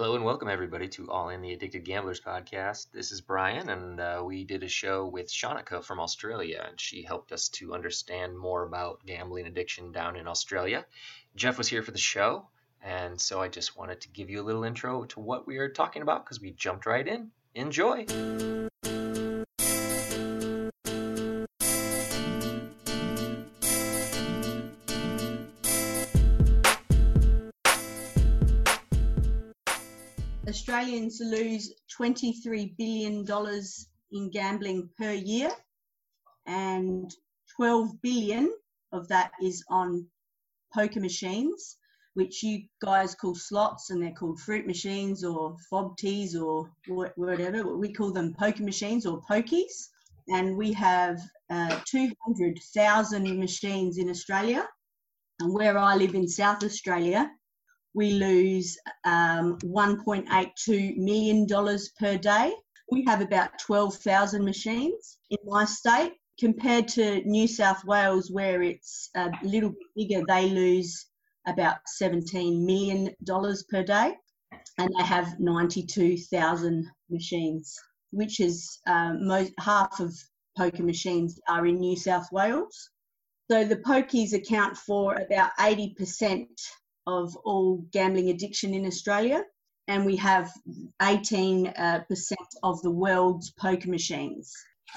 Hello and welcome everybody to All in the Addicted Gamblers podcast. This is Brian, and uh, we did a show with Shonica from Australia, and she helped us to understand more about gambling addiction down in Australia. Jeff was here for the show, and so I just wanted to give you a little intro to what we are talking about because we jumped right in. Enjoy! Australians lose $23 billion in gambling per year, and 12 billion of that is on poker machines, which you guys call slots, and they're called fruit machines or FOBTs or whatever. We call them poker machines or pokies. And we have uh, 200,000 machines in Australia. And where I live in South Australia, we lose um, $1.82 million per day. We have about 12,000 machines in my state. Compared to New South Wales, where it's a little bit bigger, they lose about $17 million per day and they have 92,000 machines, which is um, most, half of poker machines are in New South Wales. So the pokies account for about 80% of all gambling addiction in Australia, and we have 18% uh, of the world's poker machines.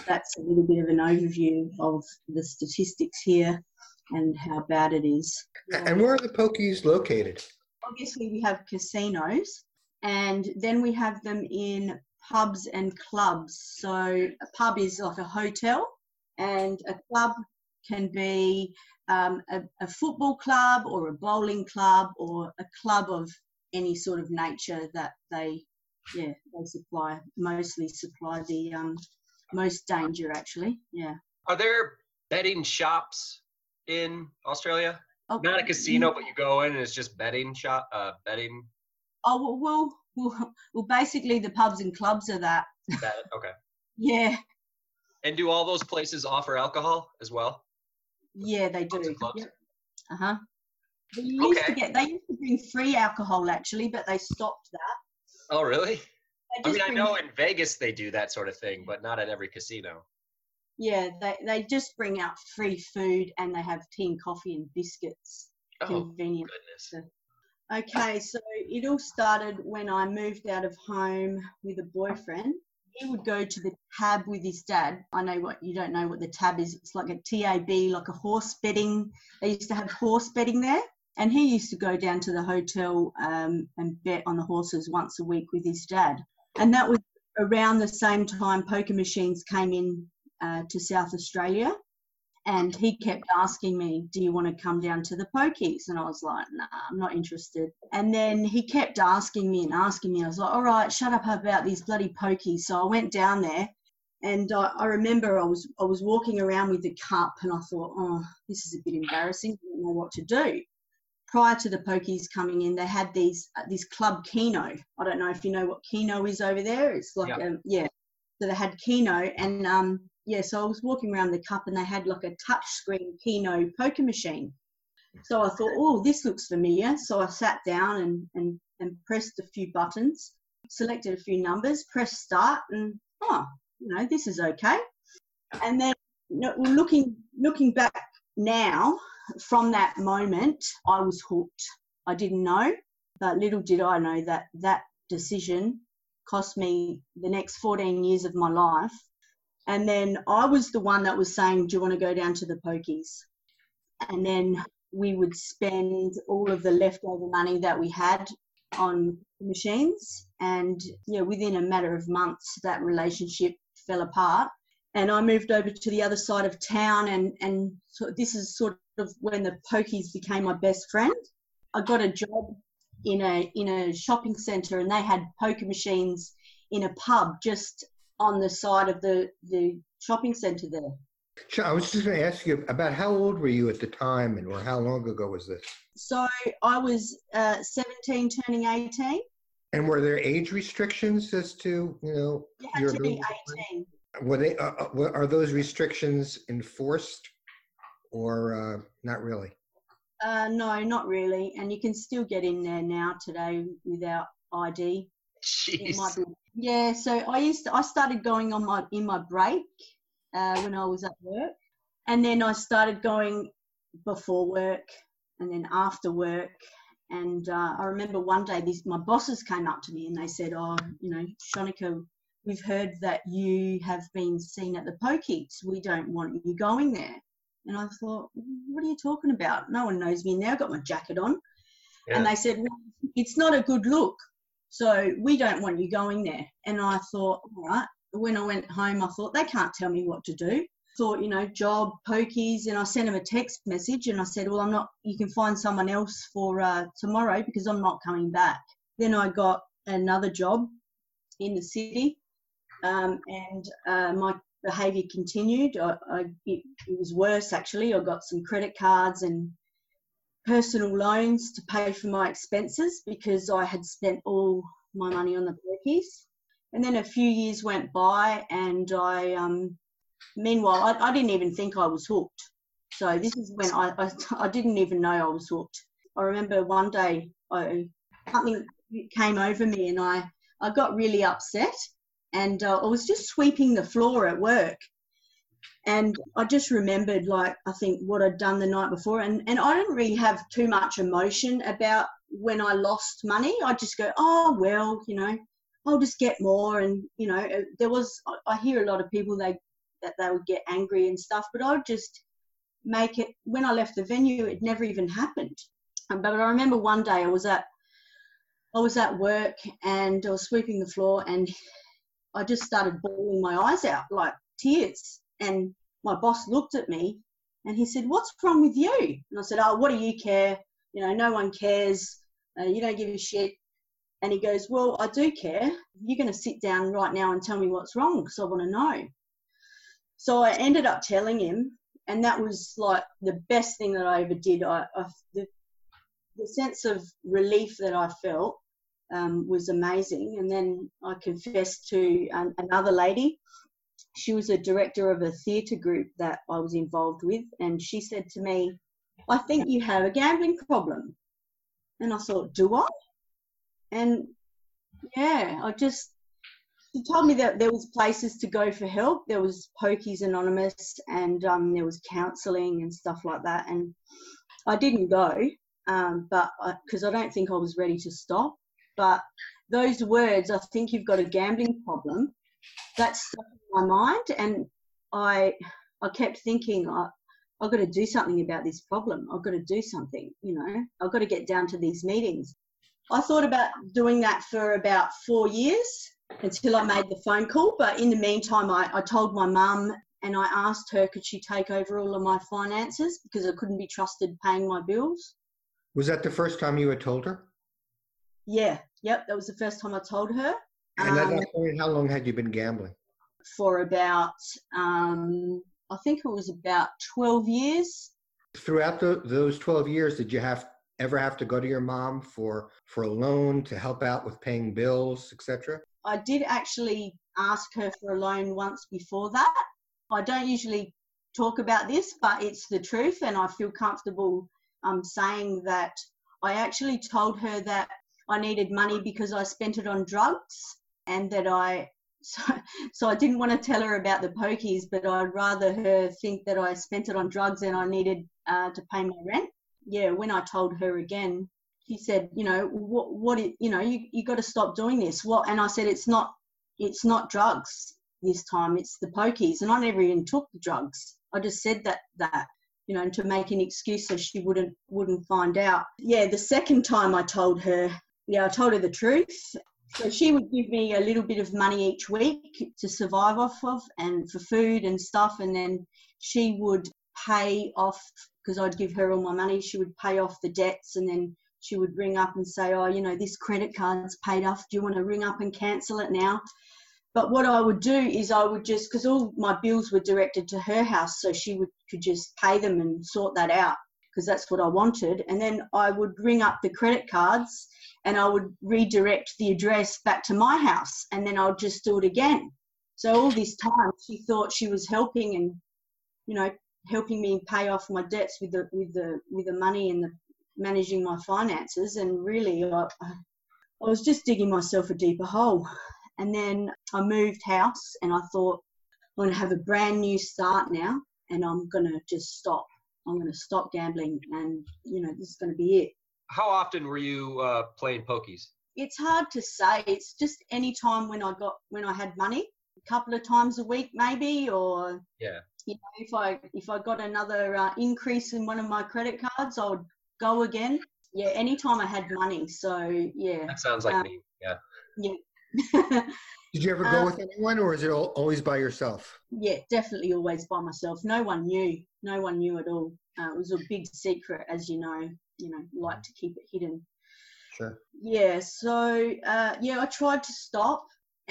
That's a little bit of an overview of the statistics here and how bad it is. And where are the pokies located? Obviously, we have casinos, and then we have them in pubs and clubs. So, a pub is like a hotel, and a club can be um, a, a, football club or a bowling club or a club of any sort of nature that they yeah they supply mostly supply the um, most danger actually. Yeah. Are there betting shops in australia? Oh, not a casino but you go in and it's just betting shop uh betting? Oh well well, well basically the pubs and clubs are that. That okay. Yeah. And do all those places offer alcohol as well yeah, they do. Yep. Uh huh. They used okay. to get they used to bring free alcohol actually, but they stopped that. Oh really? I mean, I know in Vegas they do that sort of thing, but not at every casino. Yeah, they they just bring out free food and they have tea and coffee and biscuits. Oh, convenient. goodness. Okay, so it all started when I moved out of home with a boyfriend he would go to the tab with his dad. I know what you don't know what the tab is. It's like a TAB, like a horse betting. They used to have horse betting there. And he used to go down to the hotel um, and bet on the horses once a week with his dad. And that was around the same time poker machines came in uh, to South Australia and he kept asking me, Do you want to come down to the pokies? And I was like, Nah, I'm not interested. And then he kept asking me and asking me. I was like, All right, shut up about these bloody pokies. So I went down there and I, I remember I was I was walking around with the cup and I thought, Oh, this is a bit embarrassing. I don't know what to do. Prior to the pokies coming in, they had these uh, this club keno. I don't know if you know what keno is over there. It's like yep. um, yeah. So they had keno and um yeah, so I was walking around the cup and they had like a touch screen Keno poker machine. So I thought, oh, this looks familiar. So I sat down and, and, and pressed a few buttons, selected a few numbers, pressed start, and oh, you know, this is okay. And then looking looking back now, from that moment, I was hooked. I didn't know, but little did I know that that decision cost me the next 14 years of my life and then I was the one that was saying, Do you want to go down to the pokies? And then we would spend all of the leftover money that we had on machines. And yeah, within a matter of months, that relationship fell apart. And I moved over to the other side of town, and, and so this is sort of when the pokies became my best friend. I got a job in a in a shopping centre, and they had poker machines in a pub just on the side of the, the shopping centre there. Sure, I was just going to ask you about how old were you at the time and or how long ago was this? So I was uh, 17 turning 18. And were there age restrictions as to, you know, you had your to be 18. Were they, uh, uh are those restrictions enforced or uh, not really? Uh, no, not really. And you can still get in there now today without ID. Jeez. It might be. Yeah, so I used to, I started going on my in my break uh, when I was at work, and then I started going before work and then after work. And uh, I remember one day, these my bosses came up to me and they said, "Oh, you know, Shonica, we've heard that you have been seen at the Pokies. We don't want you going there." And I thought, "What are you talking about? No one knows me now. I've got my jacket on." And they said, well, "It's not a good look, so we don't want you going there." And I thought, "All right." When I went home, I thought they can't tell me what to do thought, you know, job, pokies, and I sent him a text message and I said, well, I'm not, you can find someone else for uh, tomorrow because I'm not coming back. Then I got another job in the city um, and uh, my behaviour continued. I, I, it, it was worse actually. I got some credit cards and personal loans to pay for my expenses because I had spent all my money on the pokies. And then a few years went by and I, um, meanwhile, I, I didn't even think I was hooked. So this is when I, I, I didn't even know I was hooked. I remember one day I, something came over me and I, I got really upset and uh, I was just sweeping the floor at work. And I just remembered, like, I think what I'd done the night before. And, and I didn't really have too much emotion about when I lost money. I just go, oh, well, you know, I'll just get more. And, you know, uh, there was, I- I hear a lot of people, they, that they would get angry and stuff, but I'd just make it, when I left the venue, it never even happened. But I remember one day I was at, I was at work and I was sweeping the floor and I just started bawling my eyes out like tears. And my boss looked at me and he said, What's wrong with you? And I said, Oh, what do you care? You know, no one cares. Uh, you don't give a shit. And he goes, Well, I do care. You're going to sit down right now and tell me what's wrong because I want to know. So I ended up telling him, and that was like the best thing that I ever did. I, I the, the sense of relief that I felt um, was amazing. And then I confessed to um, another lady. She was a director of a theatre group that I was involved with, and she said to me, I think you have a gambling problem. And I thought, Do I? And yeah, I just, she told me that there was places to go for help. There was Pokies Anonymous and um, there was counselling and stuff like that. And I didn't go, um, but because I, I don't think I was ready to stop. But those words, I think you've got a gambling problem. That stuck in my mind, and I, I kept thinking, I, I've got to do something about this problem. I've got to do something. You know, I've got to get down to these meetings. I thought about doing that for about four years until I made the phone call. But in the meantime, I, I told my mum and I asked her could she take over all of my finances because I couldn't be trusted paying my bills. Was that the first time you had told her? Yeah, yep, that was the first time I told her. And at Um, that point, how long had you been gambling? For about, um, I think it was about 12 years. Throughout the, those 12 years, did you have ever have to go to your mom for for a loan to help out with paying bills, etc.? I did actually ask her for a loan once before that. I don't usually talk about this, but it's the truth, and I feel comfortable um, saying that I actually told her that I needed money because I spent it on drugs, and that I so, so I didn't want to tell her about the pokies, but I'd rather her think that I spent it on drugs and I needed uh, to pay my rent. Yeah, when I told her again, she said, you know, what, what, you know, you, you got to stop doing this. What? And I said, it's not, it's not drugs this time. It's the pokies, and I never even took the drugs. I just said that that, you know, and to make an excuse so she wouldn't wouldn't find out. Yeah, the second time I told her, yeah, I told her the truth. So she would give me a little bit of money each week to survive off of, and for food and stuff, and then she would pay off because I'd give her all my money. She would pay off the debts, and then she would ring up and say, "Oh, you know, this credit card's paid off. Do you want to ring up and cancel it now?" But what I would do is I would just because all my bills were directed to her house, so she would could just pay them and sort that out because that's what I wanted. And then I would ring up the credit cards and I would redirect the address back to my house, and then I'll just do it again. So all this time, she thought she was helping and you know helping me pay off my debts with the with the with the money and the managing my finances and really I, I was just digging myself a deeper hole. And then I moved house and I thought, I'm going to have a brand new start now and I'm going to just stop. I'm going to stop gambling and, you know, this is going to be it. How often were you uh, playing pokies? It's hard to say. It's just any time when I got, when I had money, a couple of times a week maybe, or Yeah. you know, if I if I got another uh, increase in one of my credit cards, I would go again. Yeah, anytime I had money. So yeah, That sounds like Um, me. Yeah. Yeah. Did you ever go Uh, with anyone, or is it all, always by yourself? yeah, definitely always by myself. No one knew. No one knew at all. Uh, it was a big secret, as you know. You know, like to keep it hidden. Sure. Yeah. So uh, yeah, I tried to stop,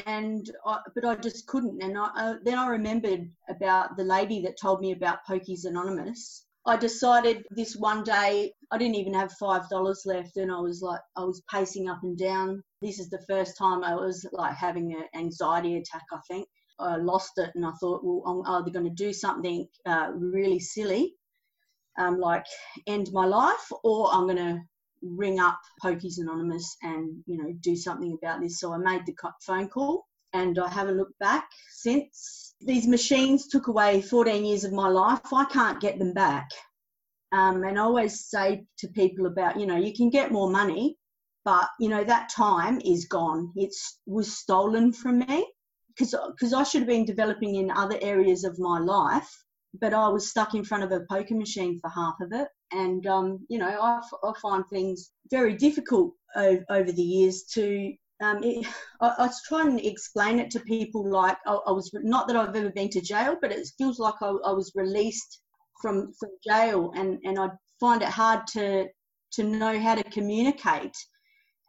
and I, but I just couldn't. And I, uh, then I remembered about the lady that told me about Pokies Anonymous. I decided this one day I didn't even have five dollars left, and I was like, I was pacing up and down. This is the first time I was like having an anxiety attack. I think I lost it, and I thought, well, I'm either going to do something uh, really silly, um, like end my life, or I'm going to ring up Pokies Anonymous and you know do something about this. So I made the phone call, and I haven't looked back since. These machines took away 14 years of my life. I can't get them back. Um, and I always say to people about you know you can get more money, but you know that time is gone. It was stolen from me because because I should have been developing in other areas of my life but I was stuck in front of a poker machine for half of it. And, um, you know, I, f- I find things very difficult o- over the years to. Um, it, I, I trying to explain it to people like I, I was not that I've ever been to jail, but it feels like I, I was released from from jail, and and I find it hard to to know how to communicate.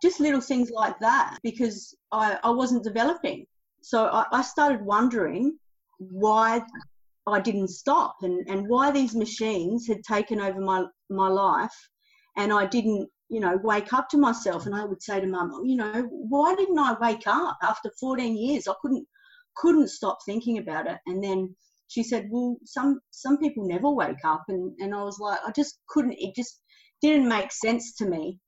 Just little things like that because I, I wasn't developing. So I, I started wondering why I didn't stop and, and why these machines had taken over my, my life and I didn't, you know, wake up to myself. And I would say to mum, "Oh, you know, why didn't I wake up after 14 years? I couldn't, couldn't stop thinking about it. And then she said, well, some, some people never wake up. And, and I was like, I just couldn't, it just didn't make sense to me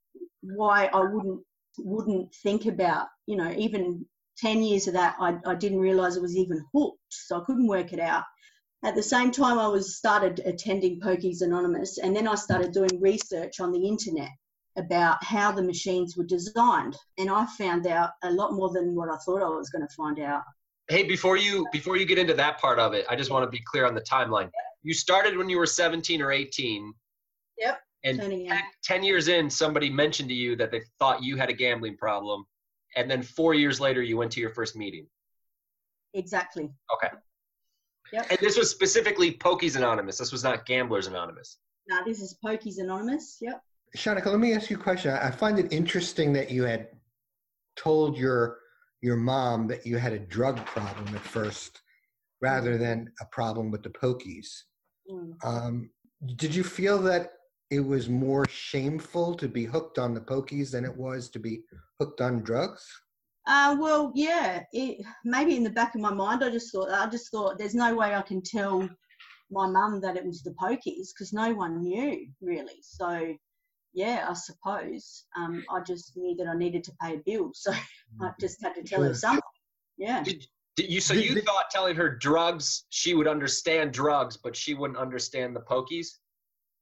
why I wouldn't, wouldn't think about, you know, even 10 years of that, I, I didn't realize it was even hooked. So I couldn't work it out at the same time i was started attending pokies anonymous and then i started doing research on the internet about how the machines were designed and i found out a lot more than what i thought i was going to find out Hey, before you before you get into that part of it, I just want to be clear on the timeline. You started when you were 17 or 18. Yep, And 10, out 10 years in, somebody mentioned to you that they thought you had a gambling problem, and then four years later, you went to your first meeting. exactly Okay. Yep. And this was specifically Pokies Anonymous. This was not Gamblers Anonymous. now this is pokies anonymous yep Shonica, let me ask you a question. I I find it interesting that you had told your your mom that you had a drug problem at first, rather than a problem with the pokies. Mm. Um, did you feel that it was more shameful to be hooked on the pokies than it was to be hooked on drugs? Uh, well, yeah. It, maybe in the back of my mind, I just thought, I just thought, there's no way I can tell my mum that it was the pokies because no one knew really. So, yeah, I suppose um, I just knew that I needed to pay a bill, so I just had to tell her something. Yeah. Did, did you so you thought telling her drugs she would understand drugs, but she wouldn't understand the Pokies?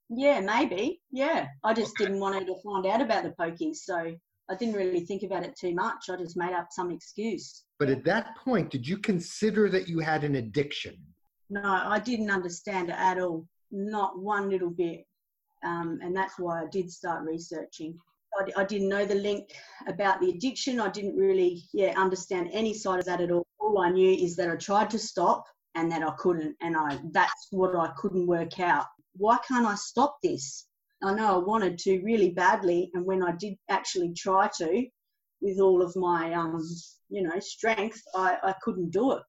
Yeah, maybe. Yeah. I just Okay. didn't want her to find out about the pokies, so I didn't really think about it too much. I just made up some excuse. But at that point, did you consider that you had an addiction? No, I didn't understand it at all. Not one little bit. Um, and that's why I did start researching. I didn't know the link about the addiction. I didn't really, yeah, understand any side of that at all. All I knew is that I tried to stop and that I couldn't. And I, that's what I couldn't work out. Why can't I stop this? I know I wanted to really badly. And when I did actually try to, with all of my, um, you know, strength, I, I couldn't do it.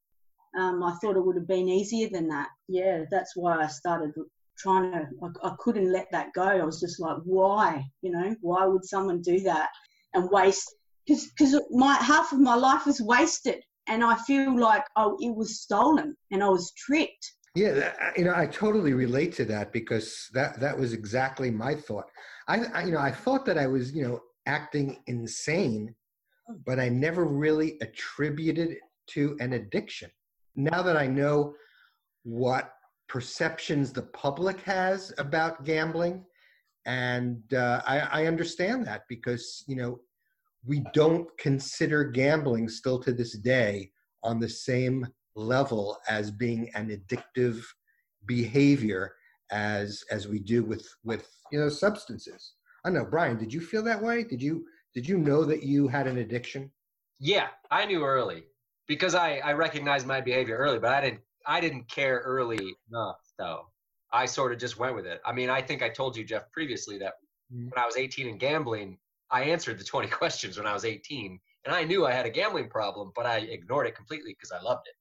Um, I thought it would have been easier than that. Yeah, that's why I started trying to. I, I couldn't let that go. I was just like, why? You know, why would someone do that and waste? Because my half of my life was wasted, and I feel like oh, it was stolen, and I was tricked. Yeah, you know, I totally relate to that because that that was exactly my thought. I, I you know, I thought that I was, you know, acting insane but I never really attributed it to an addiction. Now that I know what perceptions the public has about gambling, and uh, I, I understand that because you know we don't consider gambling still to this day on the same level as being an addictive behavior as as we do with with you know substances. I don't know, Brian. Did you feel that way? Did you did you know that you had an addiction? Yeah, I knew early because I I recognized my behavior early, but I didn't I didn't care early enough though. I sort of just went with it. I mean, I think I told you Jeff previously that Mhm. when I was 18 and gambling, I answered the 20 questions when I was 18, and I knew I had a gambling problem, but I ignored it completely because I loved it.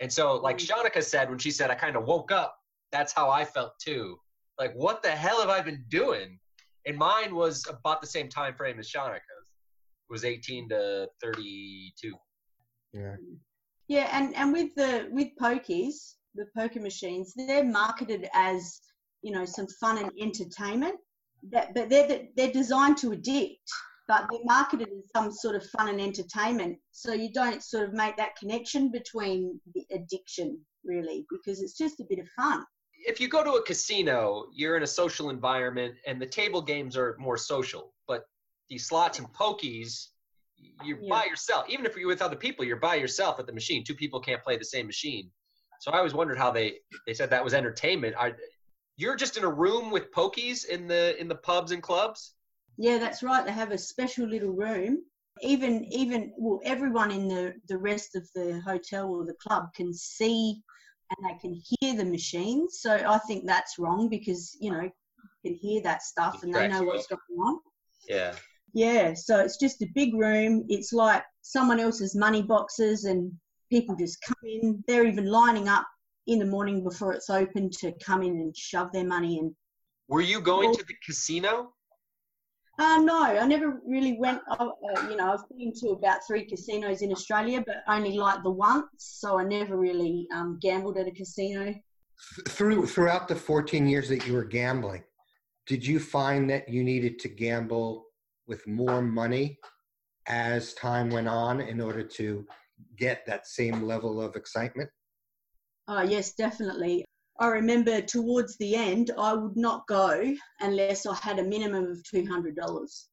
And so, like mm. Shonica said when she said I kind of woke up, that's how I felt too. Like, what the hell have I been doing? And mine was about the same time frame as Shonica's. It was 18 to 32. Yeah. Yeah, and and with the with pokies, the poker machines, they're marketed as you know some fun and entertainment. That, but they're they're designed to addict, but they're marketed as some sort of fun and entertainment. So you don't sort of make that connection between the addiction really, because it's just a bit of fun. if you go to a casino, you're in a social environment, and the table games are more social. But the slots and pokies, you're Yeah. by yourself. Even if you're with other people, you're by yourself at the machine. Two people can't play the same machine. So I always wondered how they they said that was entertainment. I, you're just in a room with pokies in the in the pubs and clubs. Yeah, that's right. They have a special little room. Even even well, everyone in the the rest of the hotel or the club can see and they can hear the machines. So I think that's wrong because you know you can hear that stuff and they know what's going on. Yeah. Yeah, so it's just a big room. It's like someone else's money boxes, and people just come in. They're even lining up in the morning before it's open to come in and shove their money in. Were you going to the casino? Uh, no, I never really went. Uh, uh, you know, I've been to about three casinos in Australia, but only like the once. So I never really um, gambled at a casino. Through throughout the 14 years that you were gambling, did you find that you needed to gamble with more money as time went on in order to get that same level of excitement? Oh, yes, definitely. I remember towards the end, I would not go unless I had a minimum of two hundred dollars,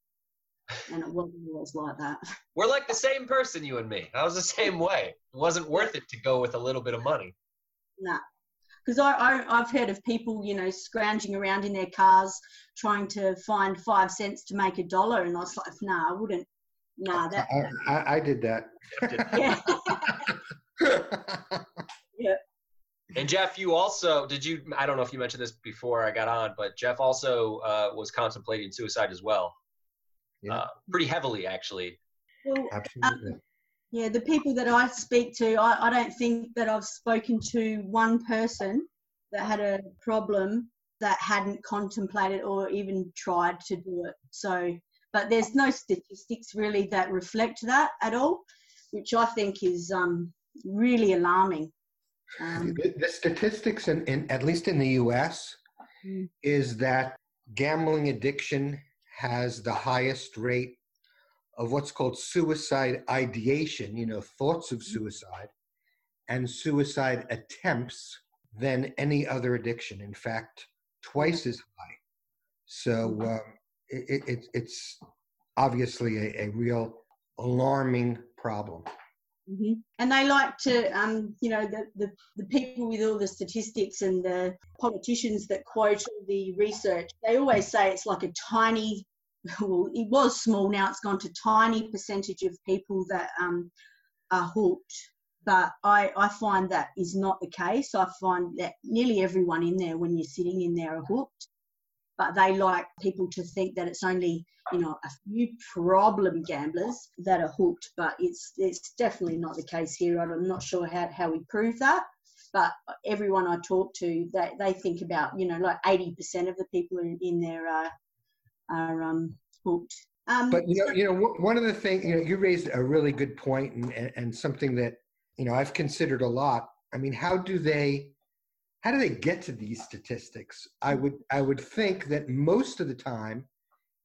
and it wasn't always like that. We're like the same person, you and me. I was the same way. It wasn't worth it to go with a little bit of money. Nah. Because I, I, I've heard of people, you know, scrounging around in their cars trying to find five cents to make a dollar. And I was like, nah, I wouldn't. Nah, that, I, I, I did that. yeah. And Jeff, you also did you? I don't know if you mentioned this before I got on, but Jeff also uh, was contemplating suicide as well, Yeah. uh, pretty heavily actually. Well, Absolutely. yeah, the people that I speak to, I, I don't think that I've spoken to one person that had a problem that hadn't contemplated or even tried to do it. So, but there's no statistics really that reflect that at all, which I think is um, really alarming. Um, The, the statistics, in, in at least in the U.S., Mm. is that gambling addiction has the highest rate of what's called suicide ideation. You know, thoughts of suicide and suicide attempts than any other addiction. In fact, twice as high. So um, it, it, it's obviously a, a real alarming problem. Hmm And they like to, um, you know, the, the, the people with all the statistics and the politicians that quote all the research, they always say it's like a tiny, well, it was small, now it's gone to tiny percentage of people that um, are hooked. But I, I find that is not the case. I find that nearly everyone in there, when you're sitting in there, are hooked. But they like people to think that it's only you know a few problem gamblers that are hooked but it's it's definitely not the case here i'm not sure how, how we prove that but everyone i talk to they, they think about you know like 80% of the people in, in there are are um hooked um But you know, you know, one of the things you know, you raised a really good point, and, and and something that you know I've considered a lot. I mean, how do they, how do they get to these statistics? I would I would think that most of the time,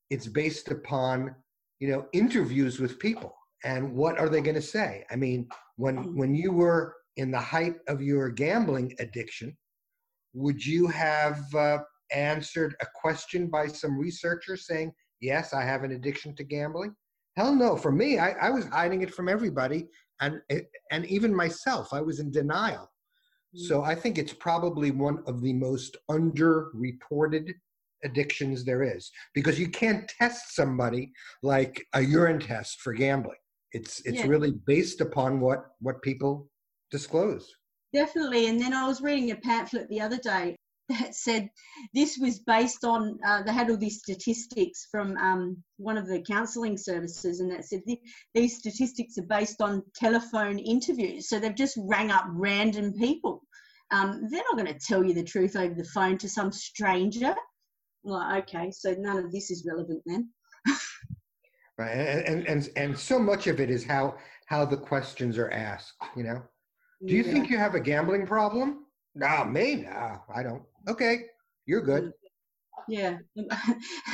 it's based upon you know interviews with people, and what are they going to say? I mean, when Mm. when you were in the height of your gambling addiction, would you have uh, answered a question by some researcher saying, "Yes, I have an addiction to gambling"? Hell no. For me, I, I was hiding it from everybody, and and even myself, I was in denial. So I think it's probably one of the most underreported addictions there is because you can't test somebody like a urine test for gambling. It's it's Yeah. really based upon what what people disclose. Definitely. And then I was reading a pamphlet the other day said this was based on, uh, they had all these statistics from um, one of the counselling services, and that said th- these statistics are based on telephone interviews. So they've just rang up random people. Um, they're not going to tell you the truth over the phone to some stranger. Like, okay, so none of this is relevant then. Right. And, and and and so much of it is how how the questions are asked, you know. Do you Yeah. think you have a gambling problem? No, me? No, I don't. Okay, you're good. Yeah,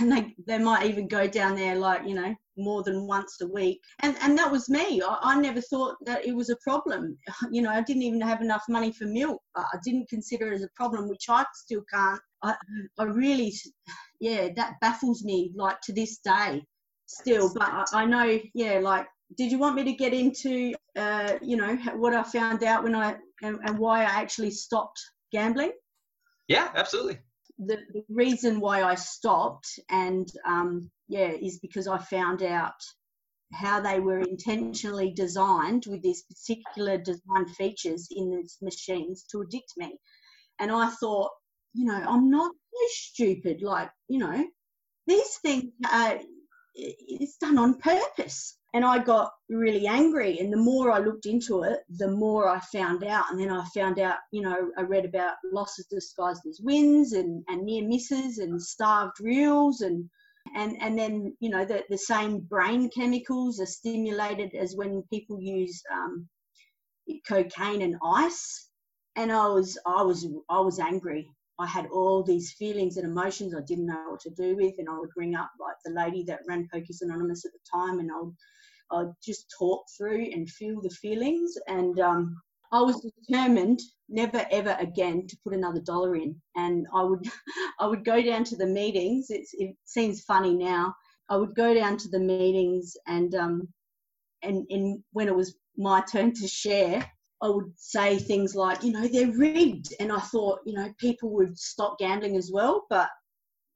and they they might even go down there like you know more than once a week, and and that was me. I, I never thought that it was a problem. You know, I didn't even have enough money for milk. I didn't consider it as a problem, which I still can't. I I really, yeah, that baffles me like to this day, still. But I, I know, yeah, like. Did you want me to get into, uh, you know, what I found out when I and, and why I actually stopped gambling? Yeah, absolutely. the, the reason why I stopped and um, yeah is because I found out how they were intentionally designed with these particular design features in these machines to addict me. And I thought, you know, I'm not so stupid. Like, you know, these things are, it's done on purpose. And I got really angry. And the more I looked into it, the more I found out. And then I found out, you know, I read about losses disguised as wins and, and near misses and starved reels and and and then you know the, the same brain chemicals are stimulated as when people use um, cocaine and ice and i was i was i was angry i had all these feelings and emotions i didn't know what to do with and i would ring up like the lady that ran pokies anonymous at the time and i would I'd just talk through and feel the feelings and um, I was determined never ever again to put another dollar in. And I would, I would go down to the meetings. It's, it seems funny now. I would go down to the meetings and, um, and, and when it was my turn to share, I would say things like, you know, they're rigged. And I thought, you know, people would stop gambling as well, but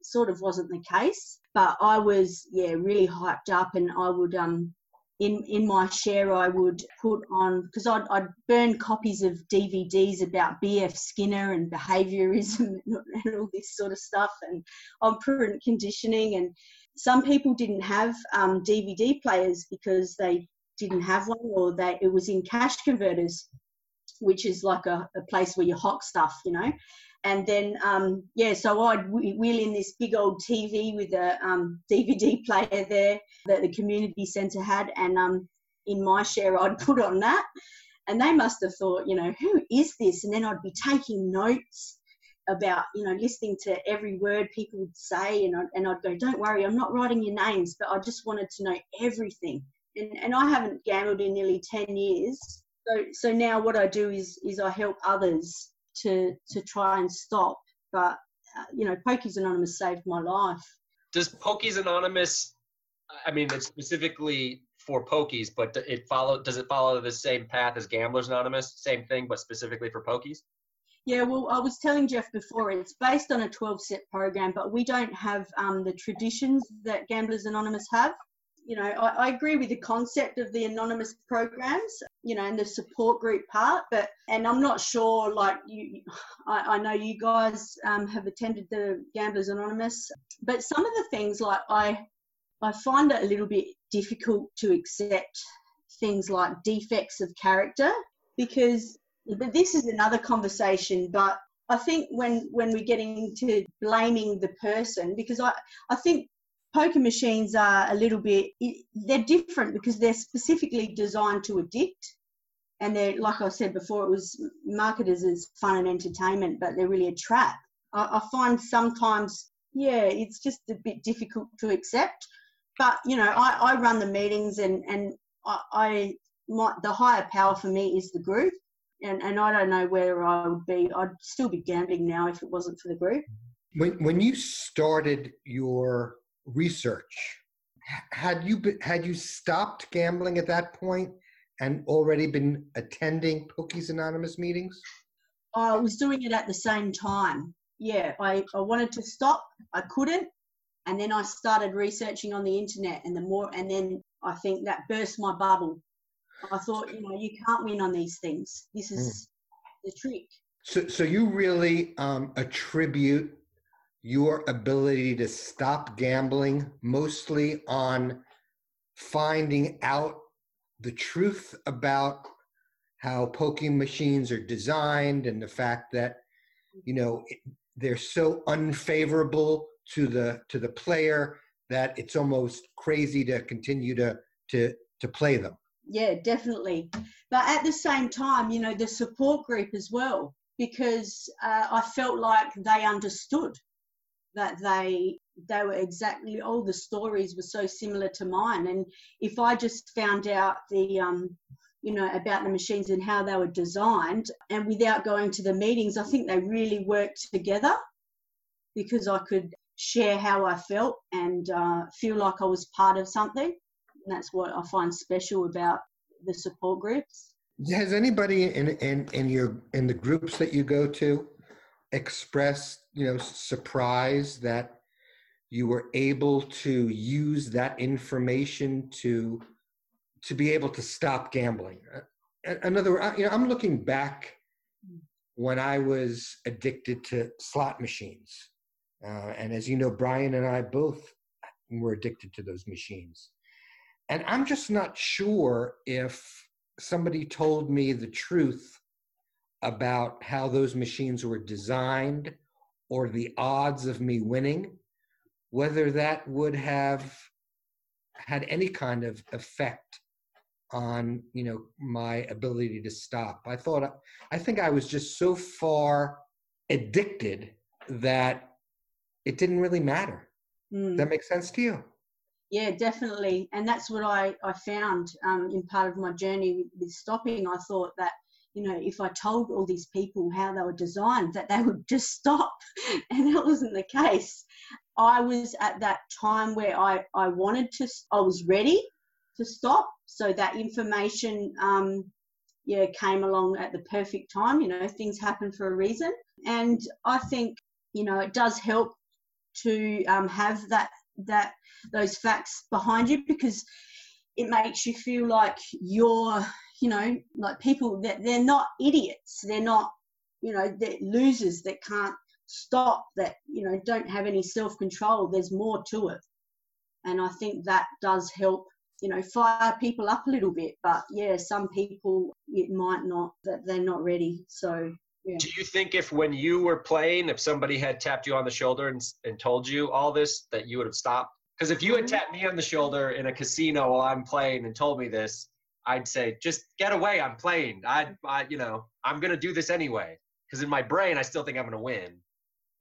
sort of wasn't the case. But I was, yeah, really hyped up and I would, um, in in my share I would put on because I'd, I'd burn copies of DVDs about B.F. Skinner and behaviorism and all this sort of stuff and on operant conditioning and some people didn't have um, DVD players because they didn't have one or they it was in cash converters which is like a, a place where you hock stuff you know and then um, yeah so i'd wheel in this big old tv with a um, dvd player there that the community centre had and um, in my share i'd put on that. And they must have thought you know who is this? And then i'd be taking notes about you know listening to every word people would say and I'd, and I'd go don't worry i'm not writing your names but i just wanted to know everything. And, and i haven't gambled in nearly 10 years. So so now what i do is is i help others to to try and stop. But uh, you know, Pokies Anonymous saved my life. Does Pokies Anonymous? I mean, it's specifically for Pokies, but it follow. Does it follow the same path as Gamblers Anonymous? Same thing, but specifically for Pokies. Yeah, well, I was telling Jeff before, it's based on a 12 step program, but we don't have um, the traditions that Gamblers Anonymous have. You know, I, I, agree with the concept of the anonymous programs, you know, and the support group part, but, and I'm not sure, like, you, I, I know you guys um, have attended the Gamblers Anonymous, but some of the things, like, I, I find it a little bit difficult to accept things like defects of character because but this is another conversation but i think when when we're getting to blaming the person because i i think poker machines are a little bit they're different because they're specifically designed to addict and they're like i said before it was marketed as fun and entertainment but they're really a trap i, I find sometimes yeah it's just a bit difficult to accept but you know i, I run the meetings and and I, I my, the higher power for me is the group, and and I don't know where I would be. I'd still be gambling now if it wasn't for the group. When when you started your research, had you been, had you stopped gambling at that point and already been attending Pokies Anonymous meetings? I was doing it at the same time. Yeah, I, I wanted to stop, I couldn't, and then I started researching on the internet, and the more, and then I think that burst my bubble. I thought, you know, you can't win on these things. This is mm. the trick. So, so you really um, attribute your ability to stop gambling mostly on finding out the truth about how poking machines are designed and the fact that you know they're so unfavorable to the to the player that it's almost crazy to continue to to to play them. Yeah definitely. But at the same time you know the support group as well because uh, i felt like they understood that they they were exactly all the stories were so similar to mine. And if i just found out the um you know about the machines and how they were designed and without going to the meetings i think they really worked together because i could share how i felt and uh, feel like i was part of something. And that's what i find special about the support groups. Has anybody in in in your in the groups that you go to expressed you know surprise that you were able to use that information to to be able to stop gambling. Uh, another you know i'm looking back when i was addicted to slot machines. Uh, and as you know brian and i both were addicted to those machines. And i'm just not sure if somebody told me the truth about how those machines were designed or the odds of me winning, whether that would have had any kind of effect on you know my ability to stop. I thought i think i was just so far addicted that it didn't really matter. Mm. that makes sense to you? Yeah definitely. And that's what i i found um, in part of my journey with stopping. I thought that you know, if I told all these people how they were designed, that they would just stop. And that wasn't the case. I was at that time where I, I wanted to, I was ready to stop. So that information, um, yeah, came along at the perfect time. You know, things happen for a reason. And I think, you know, it does help to um, have that, that, those facts behind you because it makes you feel like you're you know, like people that they're not idiots. They're not, you know, they're losers that can't stop, that, you know, don't have any self control. There's more to it. And I think that does help, you know, fire people up a little bit. But yeah, some people, it might not, that they're not ready. So, yeah. Do you think if when you were playing, if somebody had tapped you on the shoulder and, and told you all this, that you would have stopped? Because if you had mm-hmm. tapped me on the shoulder in a casino while I'm playing and told me this, I'd say, just get away. I'm playing. I, I you know, I'm gonna do this anyway. Because in my brain, I still think I'm gonna win.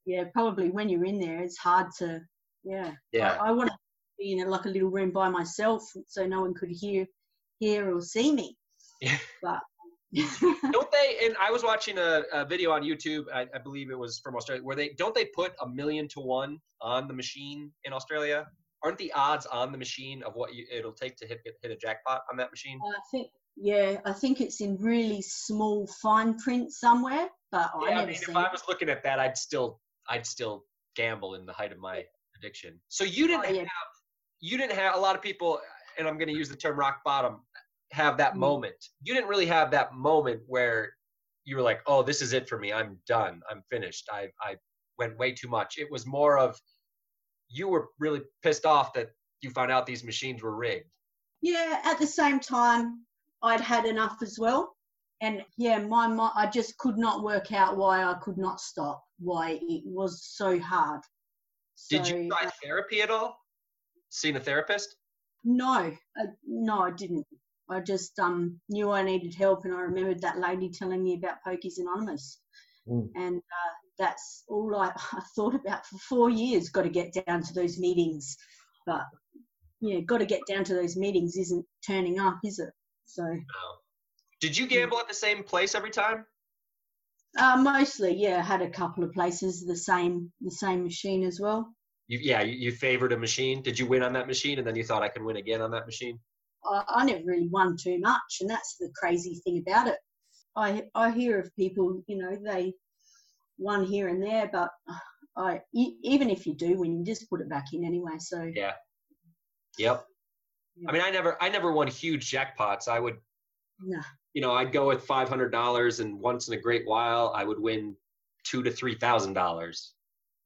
Yeah, probably when you're in there, it's hard to. Yeah. Yeah. I, I want to be in a, like a little room by myself, so no one could hear, hear or see me. Yeah. But. don't they? And I was watching a, a video on YouTube. I, I believe it was from Australia, where they don't they put a million to one on the machine in Australia aren't the odds on the machine of what you, it'll take to hit hit a jackpot on that machine? I think yeah, I think it's in really small fine print somewhere. But yeah, I, I mean, if I was looking at that, I'd still I'd still gamble in the height of my addiction. So you didn't oh, yeah. have you didn't have a lot of people, and I'm going to use the term rock bottom, have that mm-hmm. moment. You didn't really have that moment where you were like, oh, this is it for me. I'm done. I'm finished. I I went way too much. It was more of you were really pissed off that you found out these machines were rigged. Yeah, at the same time, I'd had enough as well. And yeah, my, my I just could not work out why I could not stop, why it was so hard. So, Did you try uh, therapy at all? Seen a therapist? No, uh, no, I didn't. I just um, knew I needed help, and I remembered that lady telling me about Pokies Anonymous. Mm. And uh, that's all I, I thought about for four years. Got to get down to those meetings, but yeah, got to get down to those meetings isn't turning up, is it? So. Did you gamble at the same place every time? uh, mostly, yeah, had a couple of places the same the same machine as well. You, yeah, you, you favored a machine. Did you win on that machine, and then you thought I could win again on that machine? I, I never really won too much, and that's the crazy thing about it. I I hear of people, you know, they won here and there, but I even if you do win, you just put it back in anyway. So Yeah. Yep. I mean, I never, I never won huge jackpots. I would, no, you know, I'd go with five hundred dollars, and once in a great while, I would win two to three thousand dollars.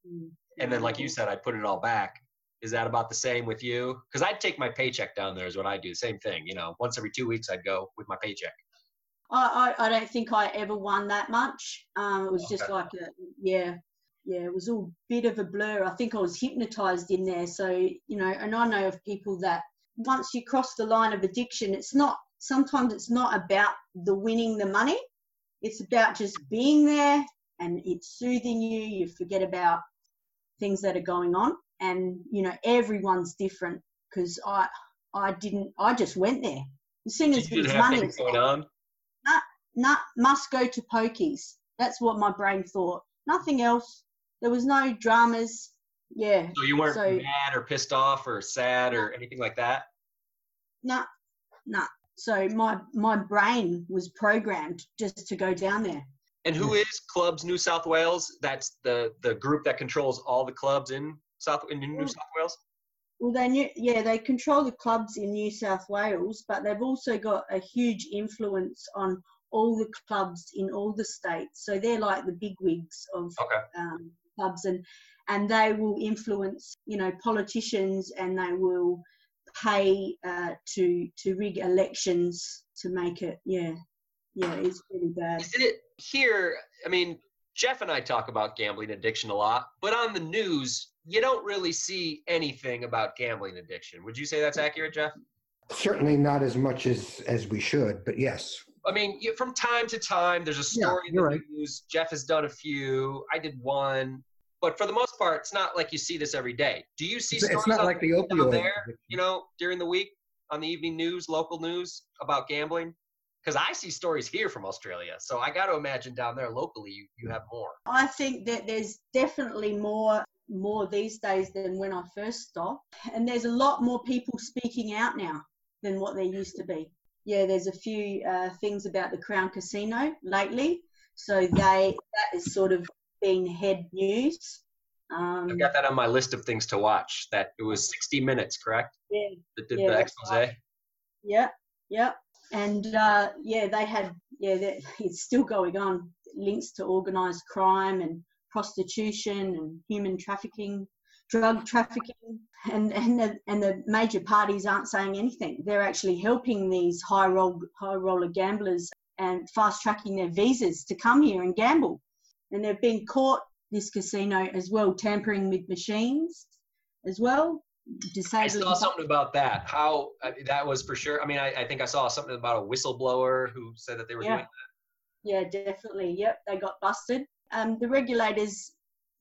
mm, And then, like you said, I'd put it all back. Is that about the same with you? Because I'd take my paycheck down there. Is what I do. Same thing. You know, once every two weeks, I'd go with my paycheck. I, I I don't think I ever won that much. Um, it was just like a yeah. Yeah, it was all bit of a blur. I think I was hypnotized in there. So, you know, and I know of people that once you cross the line of addiction, it's not, sometimes it's not about the winning the money. It's about just being there and it's soothing you. You forget about things that are going on. And, you know, everyone's different because I, I didn't, I just went there. As soon as didn't have money, going on. Nah, must go to pokies. That's what my brain thought. Nothing else. There was no dramas. Yeah, So you weren't So- mad or pissed off or sad or anything like that. nah, nah. So my my brain was programmed just to go down there. And who is Clubs New South Wales? That's the the group that controls all the clubs in South in New. South Wales. Well, they knew, yeah, they control the clubs in New South Wales, but they've also got a huge influence on all the clubs in all the states. So they're like the big wigs of Okay. um, clubs, and and they will influence, you know, politicians, and they will pay uh, to to rig elections to make it. Yeah, yeah, it's really bad. Is it here? I mean, Jeff and I talk about gambling addiction a lot, but on the news, you don't really see anything about gambling addiction. Would you say that's accurate, Jeff? Certainly not as much as as we should, but yes. I mean, you, from time to time, there's a Yeah, story in the right. news. Jeff has done a few. I did one, but for the most part, it's not like you see this every day. Do you see It's, stories it's not out like the down opioid. there, addiction. you know, during the week on the evening news, local news about gambling? Because I see stories here from Australia, so I got to imagine down there locally, you, you have more. I think that there's definitely more more these days than when I first stopped, and there's a lot more people speaking out now than what there used to be. Yeah, there's a few uh, things about the Crown Casino lately, so they that is sort of been head news. Um, I've got that on my list of things to watch. That it was 60 minutes, correct? yeah, That did Yeah, the expose. Yeah, yeah, and uh, yeah, they had yeah, that, it's still going on. Links to organised crime and prostitution and human trafficking, drug trafficking, and and the, and the major parties aren't saying anything. They're actually helping these high roll high roller gamblers and fast tracking their visas to come here and gamble. And they've been caught this casino as well, tampering with machines as well, I saw something about that. How uh, that was for sure. I mean, I, I think I saw something about a whistleblower who said that they were Yeah. doing that. Yeah, definitely. Yep, they got busted. Um, the regulators,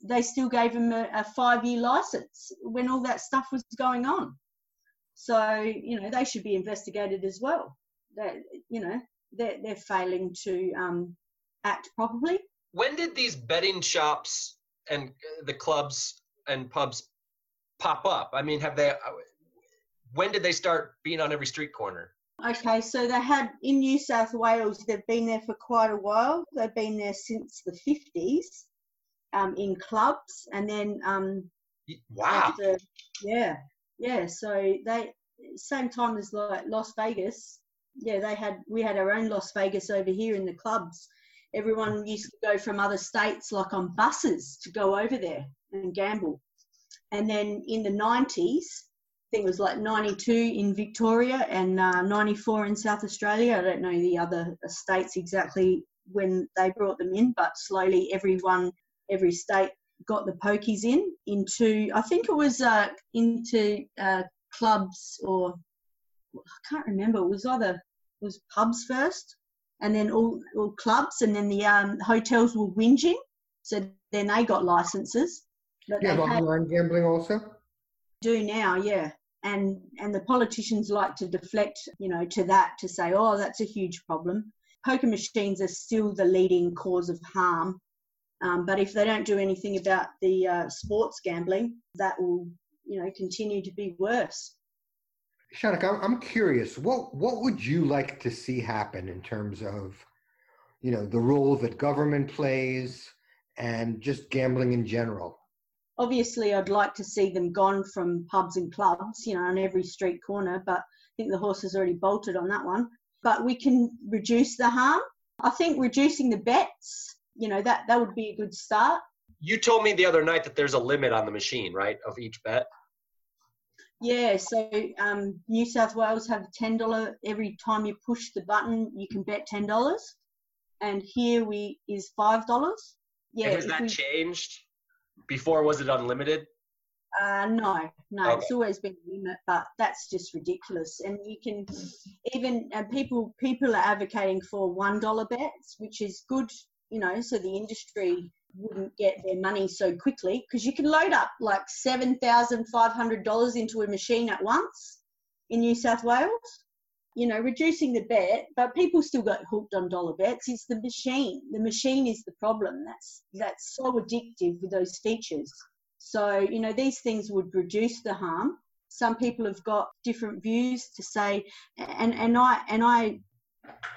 they still gave them a, a five-year license when all that stuff was going on. So you know they should be investigated as well. That you know they're they're failing to um, act properly. when did these betting shops and uh, the clubs and pubs pop up? I mean, have they? uh, When did they start being on every street corner? Okay, so they had in New South Wales. They've been there for quite a while. They've been there since the fifties um, in clubs, and then um, Wow. after- yeah, yeah. So they same time as like Las Vegas. Yeah, they had we had our own Las Vegas over here in the clubs. Everyone used to go from other states, like on buses, to go over there and gamble. And then in the nineties, I think it was like ninety two in Victoria and uh, ninety four in South Australia. I don't know the other states exactly when they brought them in, but slowly everyone, every state got the pokies in into I think it was uh, into uh, clubs or I can't remember. It was either it was pubs first, and then all, all clubs, and then the um, hotels were whinging, so then they got licenses. But they online gambling also? do now, yeah. and and the politicians like to deflect you know to that to say oh that's a huge problem poker machines are still the leading cause of harm um, but if they don't do anything about the uh, sports gambling that will you know continue to be worse Shonica, I'm curious. What what would you like to see happen in terms of, you know, the role that government plays and just gambling in general? obviously I'd like to see them gone from pubs and clubs, you know, on every street corner, but I think the horse has already bolted on that one. But we can reduce the harm. I think reducing the bets, you know, that that would be a good start. You told me the other night that there's a limit on the machine, right, of each bet. Yeah, so um, New South Wales have ten dollar every time you push the button, you can bet ten dollars, and here we is five dollars. Yeah, and has that we, changed? Before was it unlimited? Uh, no, no, okay. it's always been a limit, but that's just ridiculous. And you can even uh, people people are advocating for one dollar bets, which is good, you know, so the industry wouldn't get their money so quickly because you can load up like seven thousand five hundred dollars into a machine at once in New South Wales you know, reducing the bet, but people still got hooked on dollar bets. It's the machine. The machine is the problem. That's that's so addictive with those features. So, you know, these things would reduce the harm. Some people have got different views to say, and and I and I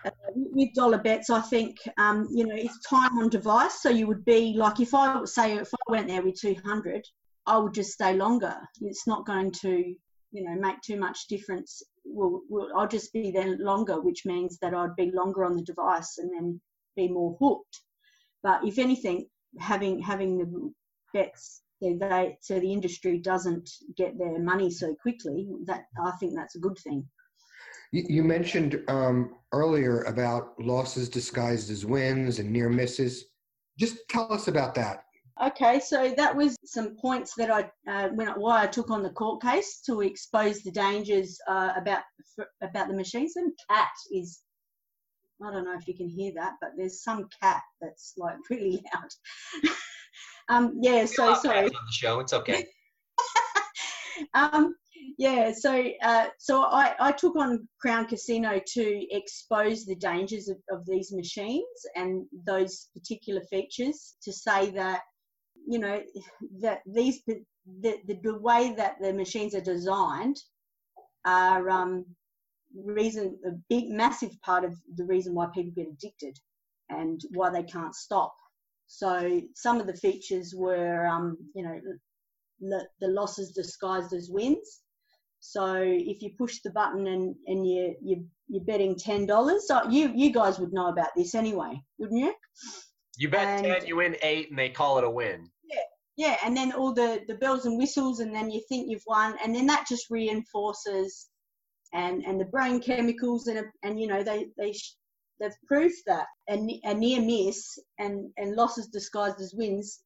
uh, with dollar bets, I think um, you know it's time on device. So you would be like if I say if I went there with 200, I would just stay longer. It's not going to you know make too much difference will, will I'll just be there longer, which means that I'd be longer on the device and then be more hooked. But if anything, having having the bets so they so the industry doesn't get their money so quickly, that I think that's a good thing. You mentioned um, earlier about losses disguised as wins and near misses. Just tell us about that. Okay, so that was some points that I uh, when why I took on the court case to expose the dangers uh, about about the machines. And cat is, I don't know if you can hear that, but there's some cat that's like really loud. um, yeah, so sorry. On the show, it's okay. um, yeah, so uh, so I, I took on Crown Casino to expose the dangers of, of these machines and those particular features to say that you know that these the, the, the way that the machines are designed are um, reason a big massive part of the reason why people get addicted and why they can't stop. So some of the features were um, you know the, the losses disguised as wins so if you push the button and, and you, you you're betting ten dollars, so you you guys would know about this anyway, wouldn't you? You bet and, ten, you win eight, and they call it a win yeah yeah. and then all the the bells and whistles and then you think you've won and then that just reinforces and and the brain chemicals and and you know they they they've proved that a, a near miss and and losses disguised as wins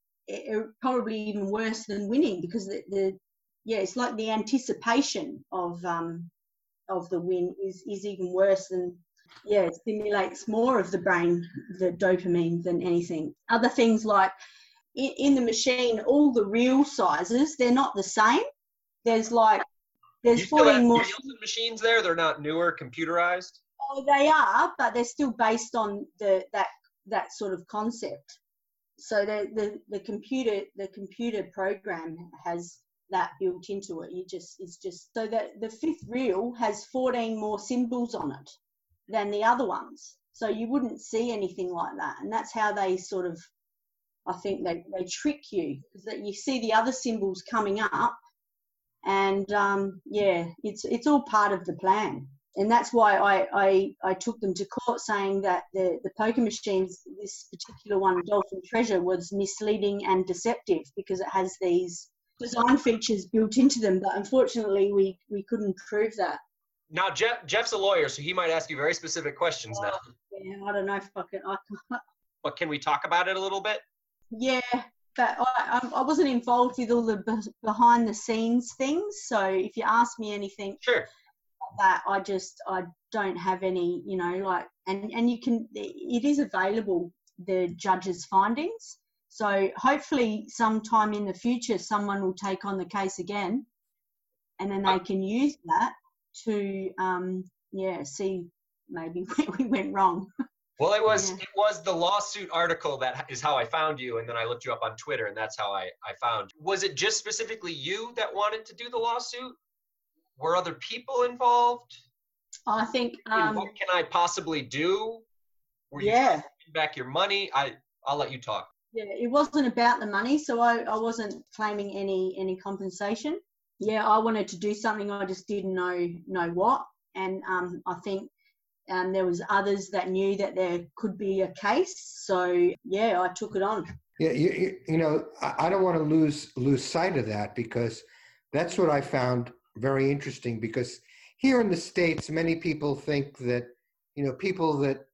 are probably even worse than winning because the, the yeah it's like the anticipation of um of the win is is even worse than yeah it stimulates more of the brain the dopamine than anything other things like in, in the machine, all the real sizes, they're not the same. There's like, there's 14 more. machines there? They're not newer, computerized? Oh, they are, but they're still based on the that that sort of concept. So the, the, the computer the computer program has that built into it. You just it's just so that the fifth reel has 14 more symbols on it than the other ones. So you wouldn't see anything like that, and that's how they sort of I think they, they trick you because that you see the other symbols coming up, and um, yeah, it's it's all part of the plan. And that's why I, I, I took them to court saying that the, the poker machines, this particular one, Dolphin Treasure, was misleading and deceptive because it has these design features built into them. But unfortunately, we, we couldn't prove that. Now, Jeff, Jeff's a lawyer, so he might ask you very specific questions now. Yeah, I don't know if I can. I can but can we talk about it a little bit? Yeah, but I, I wasn't involved with all the behind the scenes things. So if you ask me anything, sure. That I just I don't have any, you know, like and and you can it is available the judge's findings. So hopefully sometime in the future someone will take on the case again and then they can use that to um, yeah see maybe where we went wrong. Well, it was Yeah. it was the lawsuit article that is how I found you, and then I looked you up on Twitter, and that's how I I found. You. Was it just specifically you that wanted to do the lawsuit? Were other people involved? I think um, what can I possibly do? Were you yeah. back your money? I I'll let you talk. Yeah, it wasn't about the money, so I, I wasn't claiming any any compensation. Yeah, I wanted to do something, I just didn't know know what, and um, I think um, there was others that knew that there could be a case. So yeah, I took it on. Yeah, you, you, know, I don't want to lose lose sight of that because that's what I found very interesting. Because here in the states, many people think that you know people that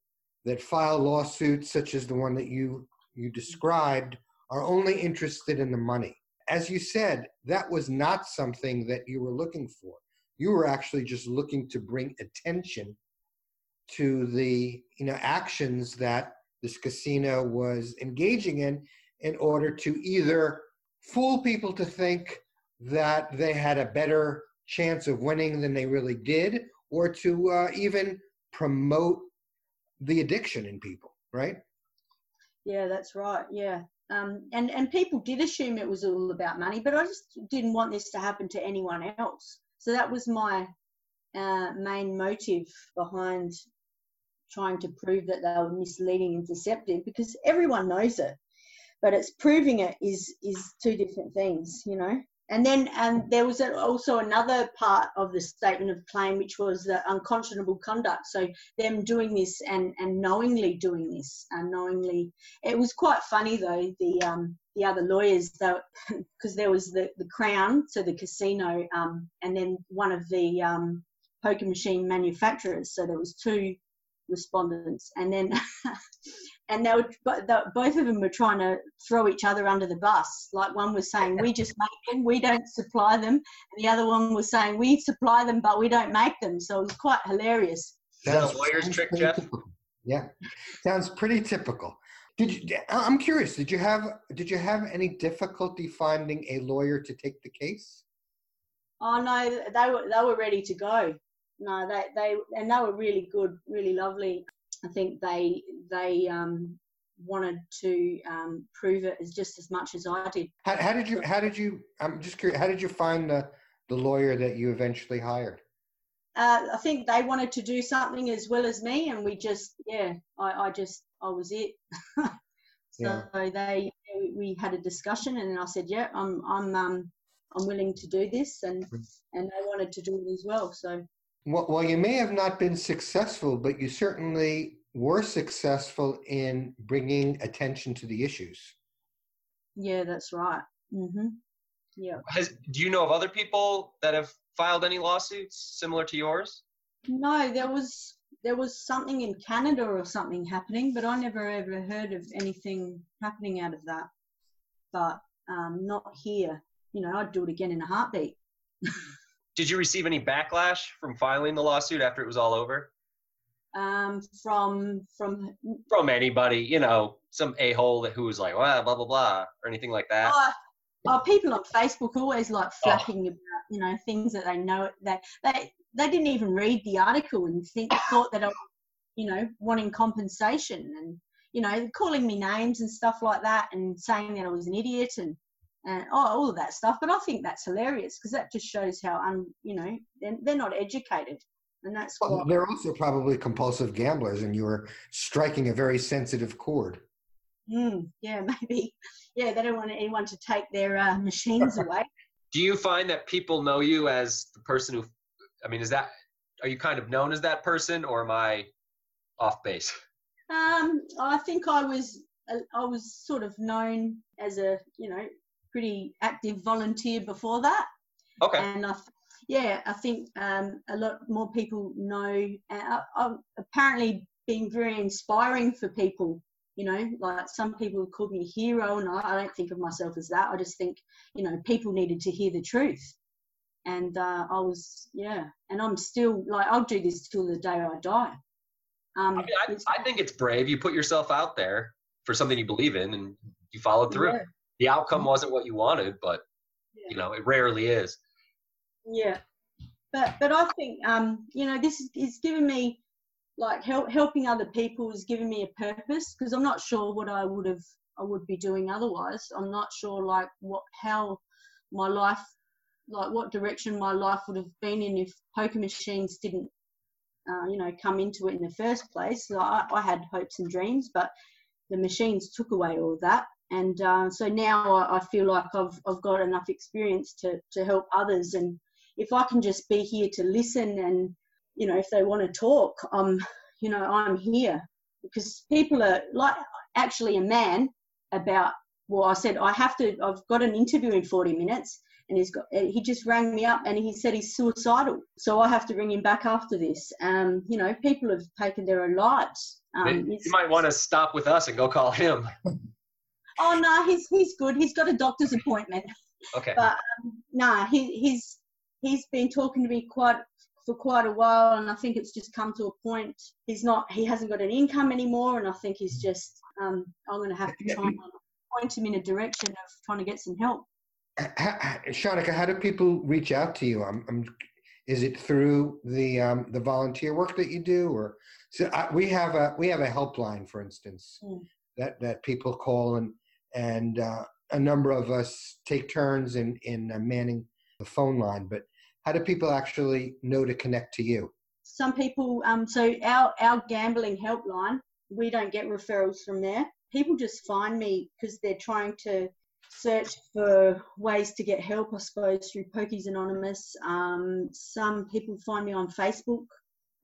that file lawsuits, such as the one that you you described, are only interested in the money. As you said, that was not something that you were looking for. You were actually just looking to bring attention to the you know actions that this casino was engaging in in order to either fool people to think that they had a better chance of winning than they really did or to uh, even promote the addiction in people right Yeah, that's right. Yeah. Um, and, and people did assume it was all about money, but I just didn't want this to happen to anyone else. So that was my uh, main motive behind trying to prove that they were misleading and deceptive because everyone knows it, but it's proving it is, is two different things, you know? And then and there was also another part of the statement of claim, which was the unconscionable conduct. So them doing this and, and knowingly doing this and knowingly. It was quite funny though the um the other lawyers though because there was the the crown so the casino um and then one of the um poker machine manufacturers. So there was two respondents. And then and they were but the, both of them were trying to throw each other under the bus like one was saying we just make them we don't supply them and the other one was saying we supply them but we don't make them so it was quite hilarious Is a Sounds- lawyer's trick, Jeff? typical. Yeah, sounds pretty typical. Did you? I- I'm curious. Did you have Did you have any difficulty finding a lawyer to take the case? Oh no, they were they were ready to go. No, they they and they were really good, really lovely. I think they they um, wanted to um, prove it as just as much as I did. How, how did you? How did you? I'm just curious. How did you find the the lawyer that you eventually hired? Uh, I think they wanted to do something as well as me, and we just yeah, I, I just I was it. so Yeah. they we had a discussion, and then I said yeah, I'm I'm um I'm willing to do this, and and they wanted to do it as well. So Well, well, you may have not been successful, but you certainly were successful in bringing attention to the issues. yeah, that's right. Mm-hmm. Yeah. Has, do you know of other people that have filed any lawsuits similar to yours? No, there was there was something in Canada or something happening, but I never ever heard of anything happening out of that. But um, not here. You know, I'd do it again in a heartbeat. Did you receive any backlash from filing the lawsuit after it was all over? Um, from from From anybody, you know, some a hole that who was like, well, blah blah blah, or anything like that. oh, oh, people on Facebook always like flapping about you know things that they know that they they didn't even read the article and think thought that I was you know wanting compensation and you know calling me names and stuff like that and saying that I was an idiot and and oh, all of that stuff. But I think that's hilarious because that just shows how un you know they're, they're not educated and that's Well, what they're also probably compulsive gamblers, and you are striking a very sensitive chord. mm, yeah maybe yeah they don't want anyone to take their uh, machines away. Do you find that people know you as the person who? I mean, is that are you kind of known as that person, or am I off base? Um, I think I was uh, I was sort of known as a you know pretty active volunteer before that, Okay. and I yeah I think um, a lot more people know. Uh, I've apparently been very inspiring for people. You know, like some people have called me a hero, and I, I don't think of myself as that. I just think you know people needed to hear the truth, and uh, I was yeah, and I'm still like I'll do this till the day I die. Um, I mean, I, I think it's brave. You put yourself out there for something you believe in, and you followed through. yeah, The outcome wasn't what you wanted, but yeah. you know, it rarely is. Yeah, but but I think um, you know this is, giving me like help, helping other people is giving me a purpose because I'm not sure what I would have I would be doing otherwise. I'm not sure like what how my life like what direction my life would have been in if poker machines didn't uh, you know come into it in the first place. So I, I, had hopes and dreams, but the machines took away all that. And uh, so now I, I feel like I've I've got enough experience to to help others. And if I can just be here to listen and you know if they want to talk um you know I'm here. Because people are like actually a man about well I said I have to I've got an interview in 40 minutes. And he's got he just rang me up and he said he's suicidal. So I have to ring him back after this. Um you know people have taken their own lives. Um, you might want to stop with us and go call him oh no he's he's good he's got a doctor's appointment okay but um, no nah, he, he's he's been talking to me quite for quite a while and I think it's just come to a point he's not he hasn't got an income anymore and I think he's just um, I'm going to have to try and point him in a direction of trying to get some help. Shonica, how do people reach out to you? I'm, I'm is it through the um, the volunteer work that you do, or so I, we have a we have a helpline, for instance, mm. that that people call and and uh, a number of us take turns in in uh, manning the phone line. But how do people actually know to connect to you? Some people, um, so our our gambling helpline, we don't get referrals from there. People just find me because they're trying to search for ways to get help, I suppose, through Pokies Anonymous. Um, some people find me on Facebook.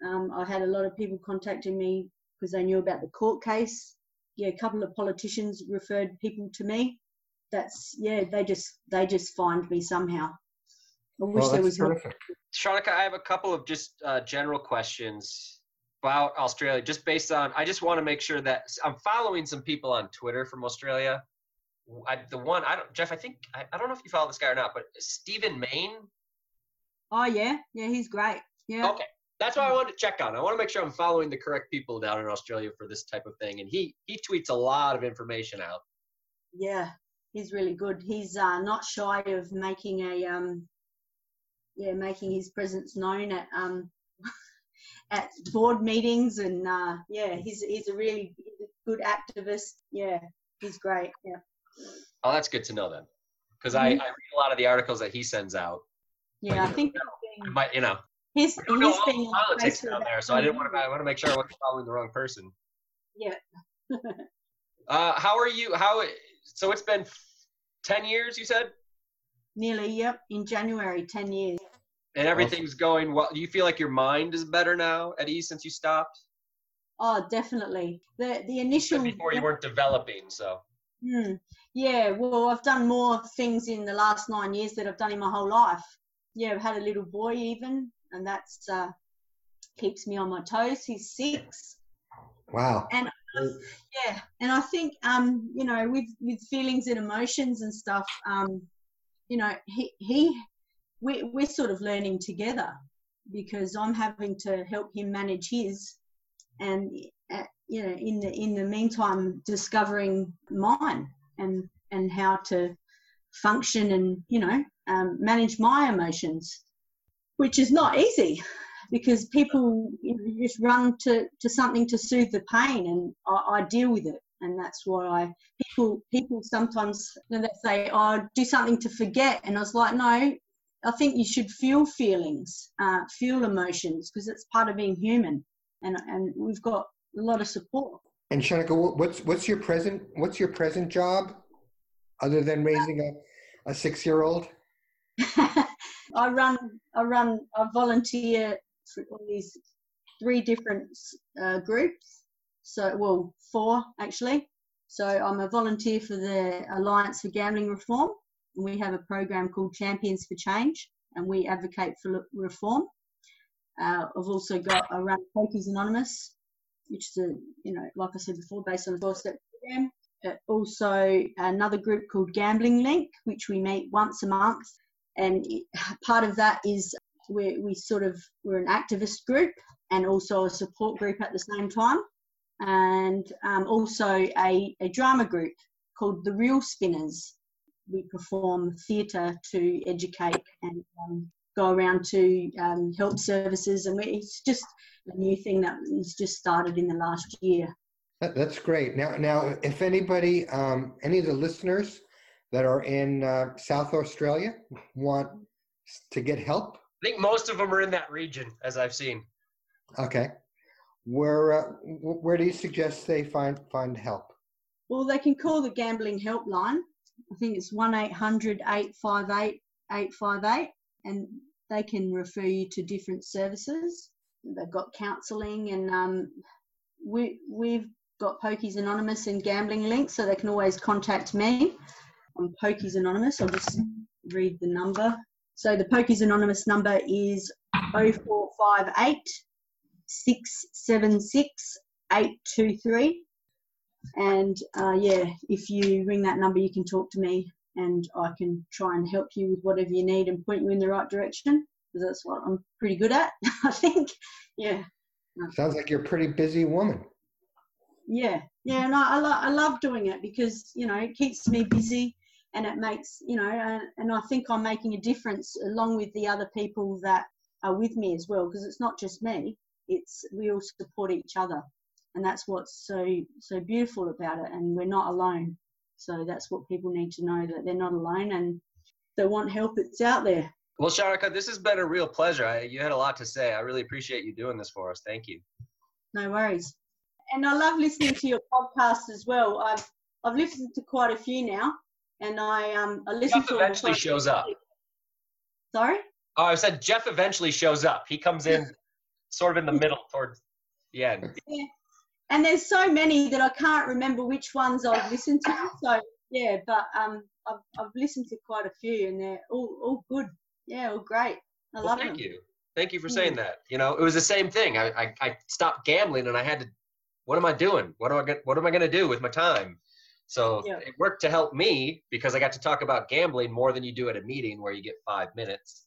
Um, I had a lot of people contacting me because they knew about the court case. Yeah, a couple of politicians referred people to me. That's yeah, they just they just find me somehow. I wish well, there was terrific. Shonica, I have a couple of just uh, general questions about Australia, just based on. I just want to make sure that I'm following some people on Twitter from Australia. I, the one I don't, Jeff. I think I, I don't know if you follow this guy or not, but Stephen Mayne. Oh yeah, yeah, he's great. Yeah. Okay, that's why I wanted to check on. I want to make sure I'm following the correct people down in Australia for this type of thing, and he he tweets a lot of information out. Yeah, he's really good. He's uh, not shy of making a um, yeah, making his presence known at um, at board meetings, and uh, yeah, he's he's a really good activist. Yeah, he's great. Yeah. Oh, that's good to know then, because mm-hmm. I, I read a lot of the articles that he sends out. Yeah, I think know, been, might you know. He's, he's been politics down there, so I didn't want to. I want to make sure I wasn't following the wrong person. Yeah. uh, how are you? How? So it's been ten years, you said. Nearly, yep. In January, 10 years. And everything's going well. Do you feel like your mind is better now at ease since you stopped? Oh, definitely. The the initial before you weren't developing, so. Hmm. Yeah, well, I've done more things in the last nine years that I've done in my whole life. Yeah, I've had a little boy even, and that's uh, keeps me on my toes. He's six. Wow. And yeah, and I think um, you know, with with feelings and emotions and stuff, um, you know, he, he we, we're sort of learning together because I'm having to help him manage his, and uh, you know, in the in the meantime, discovering mine and and how to function and you know um, manage my emotions, which is not easy because people you know, just run to, to something to soothe the pain, and I, I deal with it and that's why people people sometimes you know, they say, "Oh, do something to forget," and I was like, "No, I think you should feel feelings, uh, feel emotions, because it's part of being human, and and we've got a lot of support." And Shonica, what's what's your present what's your present job, other than raising a a six year old? I run I run I volunteer for these three different uh, groups so, well, four actually. So I'm a volunteer for the Alliance for Gambling Reform. And we have a program called Champions for Change, and we advocate for reform. Uh, I've also got a run Pokies Anonymous, which is a, you know, like I said before, based on the 12-step program. Uh, also another group called Gambling Link, which we meet once a month. And part of that is we we sort of, we're an activist group and also a support group at the same time and um, also a, a drama group called the Real Spinners. We perform theatre to educate and um, go around to um, help services, and we, it's just a new thing that has just started in the last year. That, that's great. Now, now, if anybody, um, any of the listeners that are in uh, South Australia want to get help, I think most of them are in that region, as I've seen. okay, where uh, where do you suggest they find find help? Well, they can call the gambling helpline. I think it's 1 800 858 858, and they can refer you to different services. They've got counselling, and um, we, we've got Pokies Anonymous and gambling links, so they can always contact me on Pokies Anonymous. I'll just read the number. So the Pokies Anonymous number is 0458 676 823 and uh, yeah, if you ring that number, you can talk to me, and I can try and help you with whatever you need and point you in the right direction. Because that's what I'm pretty good at, I think. Yeah, Sounds like you're a pretty busy woman. yeah, yeah. And I, I, lo- I love doing it because you know it keeps me busy, and it makes you know, and, and I think I'm making a difference along with the other people that are with me as well. Because it's not just me; it's we all support each other and that's what's so so beautiful about it and we're not alone so that's what people need to know that they're not alone and they want help it's out there Well, Shonica, this has been a real pleasure. I, you had a lot to say. I really appreciate you doing this for us. Thank you. no worries and i love listening to your podcast as well i've i've listened to quite a few now and i um i listen Jeff to eventually shows up. sorry Oh, I said Jeff eventually shows up. He comes in sort of in the middle towards the end. yeah. and there's so many that i can't remember which ones i've listened to so yeah but um i've, I've listened to quite a few and they're all, all good yeah all great i Well, love thank them you. Thank you for saying that. You know, it was the same thing. I, I, I stopped gambling and I had to, what am I doing? What am I, what am I going to do with my time? So Yeah. it worked to help me because I got to talk about gambling more than you do at a meeting where you get five minutes.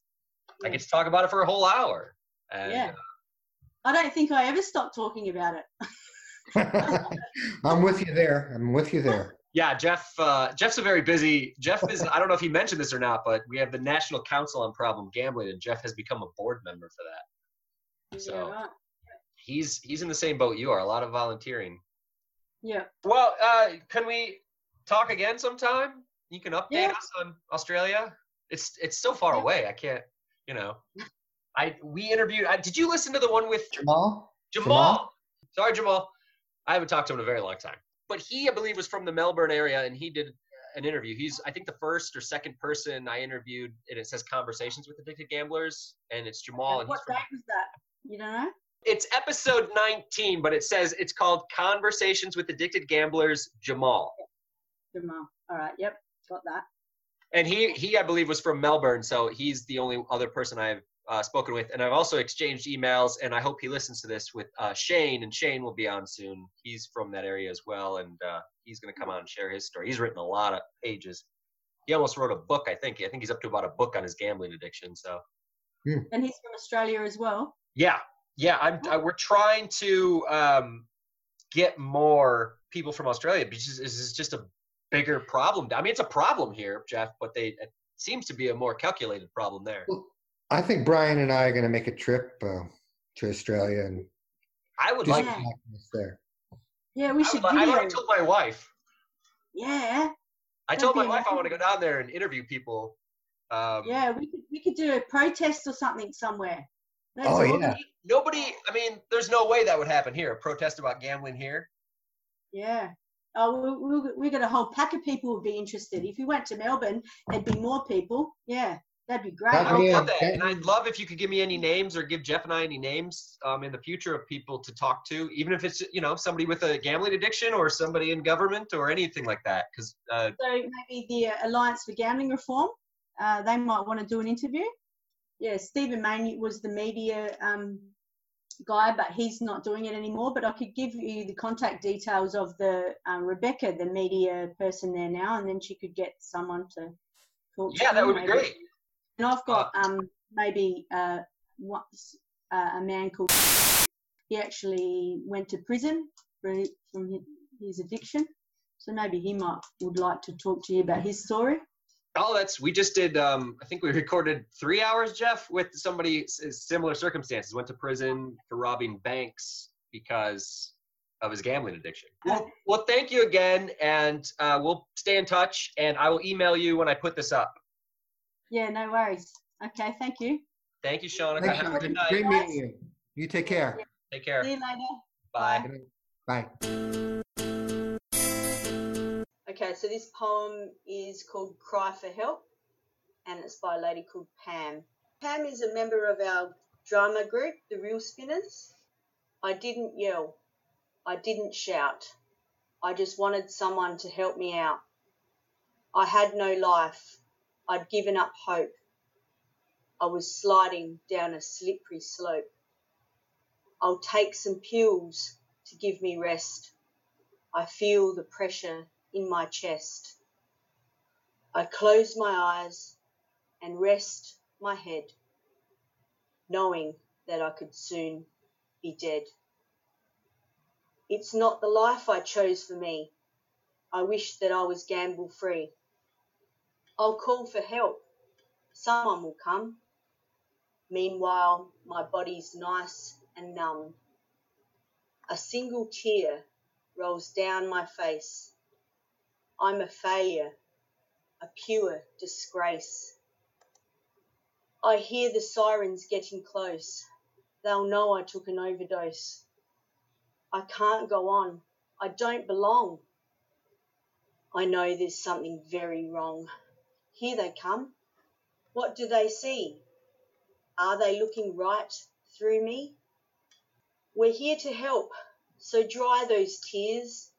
I get to talk about it for a whole hour. And, Yeah. uh, I don't think I ever stopped talking about it. I'm with you there. I'm with you there. Yeah, Jeff. Uh, Jeff's a very busy. Jeff is. I don't know if he mentioned this or not, but we have the National Council on Problem Gambling, and Jeff has become a board member for that. So Yeah, right. he's he's in the same boat you are. A lot of volunteering. Yeah. Well, uh, can we talk again sometime? You can update Yeah. us on Australia. It's it's so far Yeah. away. I can't. You know. I we interviewed. I, did you listen to the one with Jamal? Jamal. Jamal? Sorry, Jamal. I haven't talked to him in a very long time. But he, I believe, was from the Melbourne area, and he did an interview. He's, I think, the first or second person I interviewed, and it says "Conversations with Addicted Gamblers," and it's Jamal. And he's what from, date was that? You don't know? It's episode 19, but it says it's called "Conversations with Addicted Gamblers." Jamal, Jamal. All right. Yep. Got that. and he, he, I believe, was from Melbourne, so he's the only other person I've uh, spoken with. And I've also exchanged emails, and I hope he listens to this with uh, Shane, and Shane will be on soon. He's from that area as well, and uh, he's going to come on and share his story. He's written a lot of pages. He almost wrote a book, I think. I think he's up to about a book on his gambling addiction. So And he's from Australia as well. yeah, yeah, I'm. I, we're trying to um, get more people from Australia because this is just a bigger problem. I mean, it's a problem here, Jeff, but they it seems to be a more calculated problem there. I think Brian and I are going to make a trip uh, to Australia and I would like. some Yeah. there. Yeah, we I should would I've already told my wife. Yeah. I told my be wife I want to go down there and interview people. Um, Yeah, we could we could do a protest or something somewhere. That's Oh, all. yeah. Nobody. I mean, there's no way that would happen here. A protest about gambling here. Yeah. Oh, we, we, we got a whole pack of people would be interested. If you went to Melbourne, there'd be more people. Yeah, that'd be great. That I would love that, that- and I'd love if you could give me any names or give Jeff and I any names um, in the future of people to talk to, even if it's you know somebody with a gambling addiction or somebody in government or anything like that. Because uh, So maybe the uh, Alliance for Gambling Reform, uh, they might want to do an interview. Yeah, Stephen Mayne was the media um, guy, but he's not doing it anymore. But I could give you the contact details of the um, Rebecca, the media person there now, and then she could get someone to talk to yeah, that you would be great. And I've got um, maybe uh, uh, a man called. He actually went to prison for, from his addiction, so maybe he might would like to talk to you about his story. Oh, that's we just did. Um, I think we recorded three hours, Jeff, with somebody s- similar circumstances. Went to prison for robbing banks because of his gambling addiction. Well, well thank you again, and uh, we'll stay in touch. And I will email you when I put this up. Yeah, no worries. Okay, thank you. Thank you, Shauna. Thanks, Have a good night. Great meeting you. You take care. Take care. See you later. Bye. Bye. Okay, so this poem is called Cry for Help and it's by a lady called Pam. Pam is a member of our drama group, the Real Spinners. I didn't yell. I didn't shout. I just wanted someone to help me out. I had no life. I'd given up hope. I was sliding down a slippery slope. I'll take some pills to give me rest. I feel the pressure in my chest. I close my eyes and rest my head, knowing that I could soon be dead. It's not the life I chose for me. I wish that I was gamble free. I'll call for help. Someone will come. Meanwhile, my body's nice and numb. A single tear rolls down my face. I'm a failure, a pure disgrace. I hear the sirens getting close. They'll know I took an overdose. I can't go on. I don't belong. I know there's something very wrong. Here they come. What do they see? Are they looking right through me? We're here to help, so dry those tears.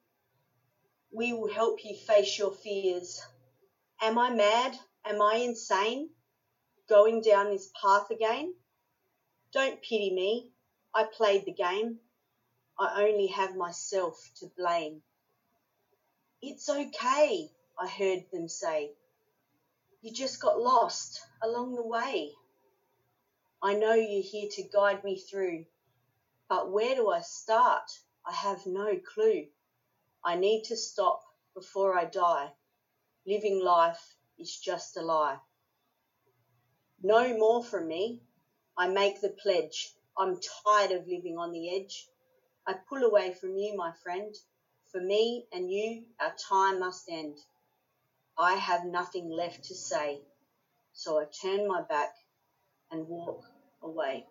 We will help you face your fears. Am I mad? Am I insane? Going down this path again? Don't pity me. I played the game. I only have myself to blame. It's okay, I heard them say. You just got lost along the way. I know you're here to guide me through, but where do I start? I have no clue. I need to stop before I die. Living life is just a lie. No more from me. I make the pledge. I'm tired of living on the edge. I pull away from you, my friend. For me and you, our time must end. I have nothing left to say, so I turn my back and walk away.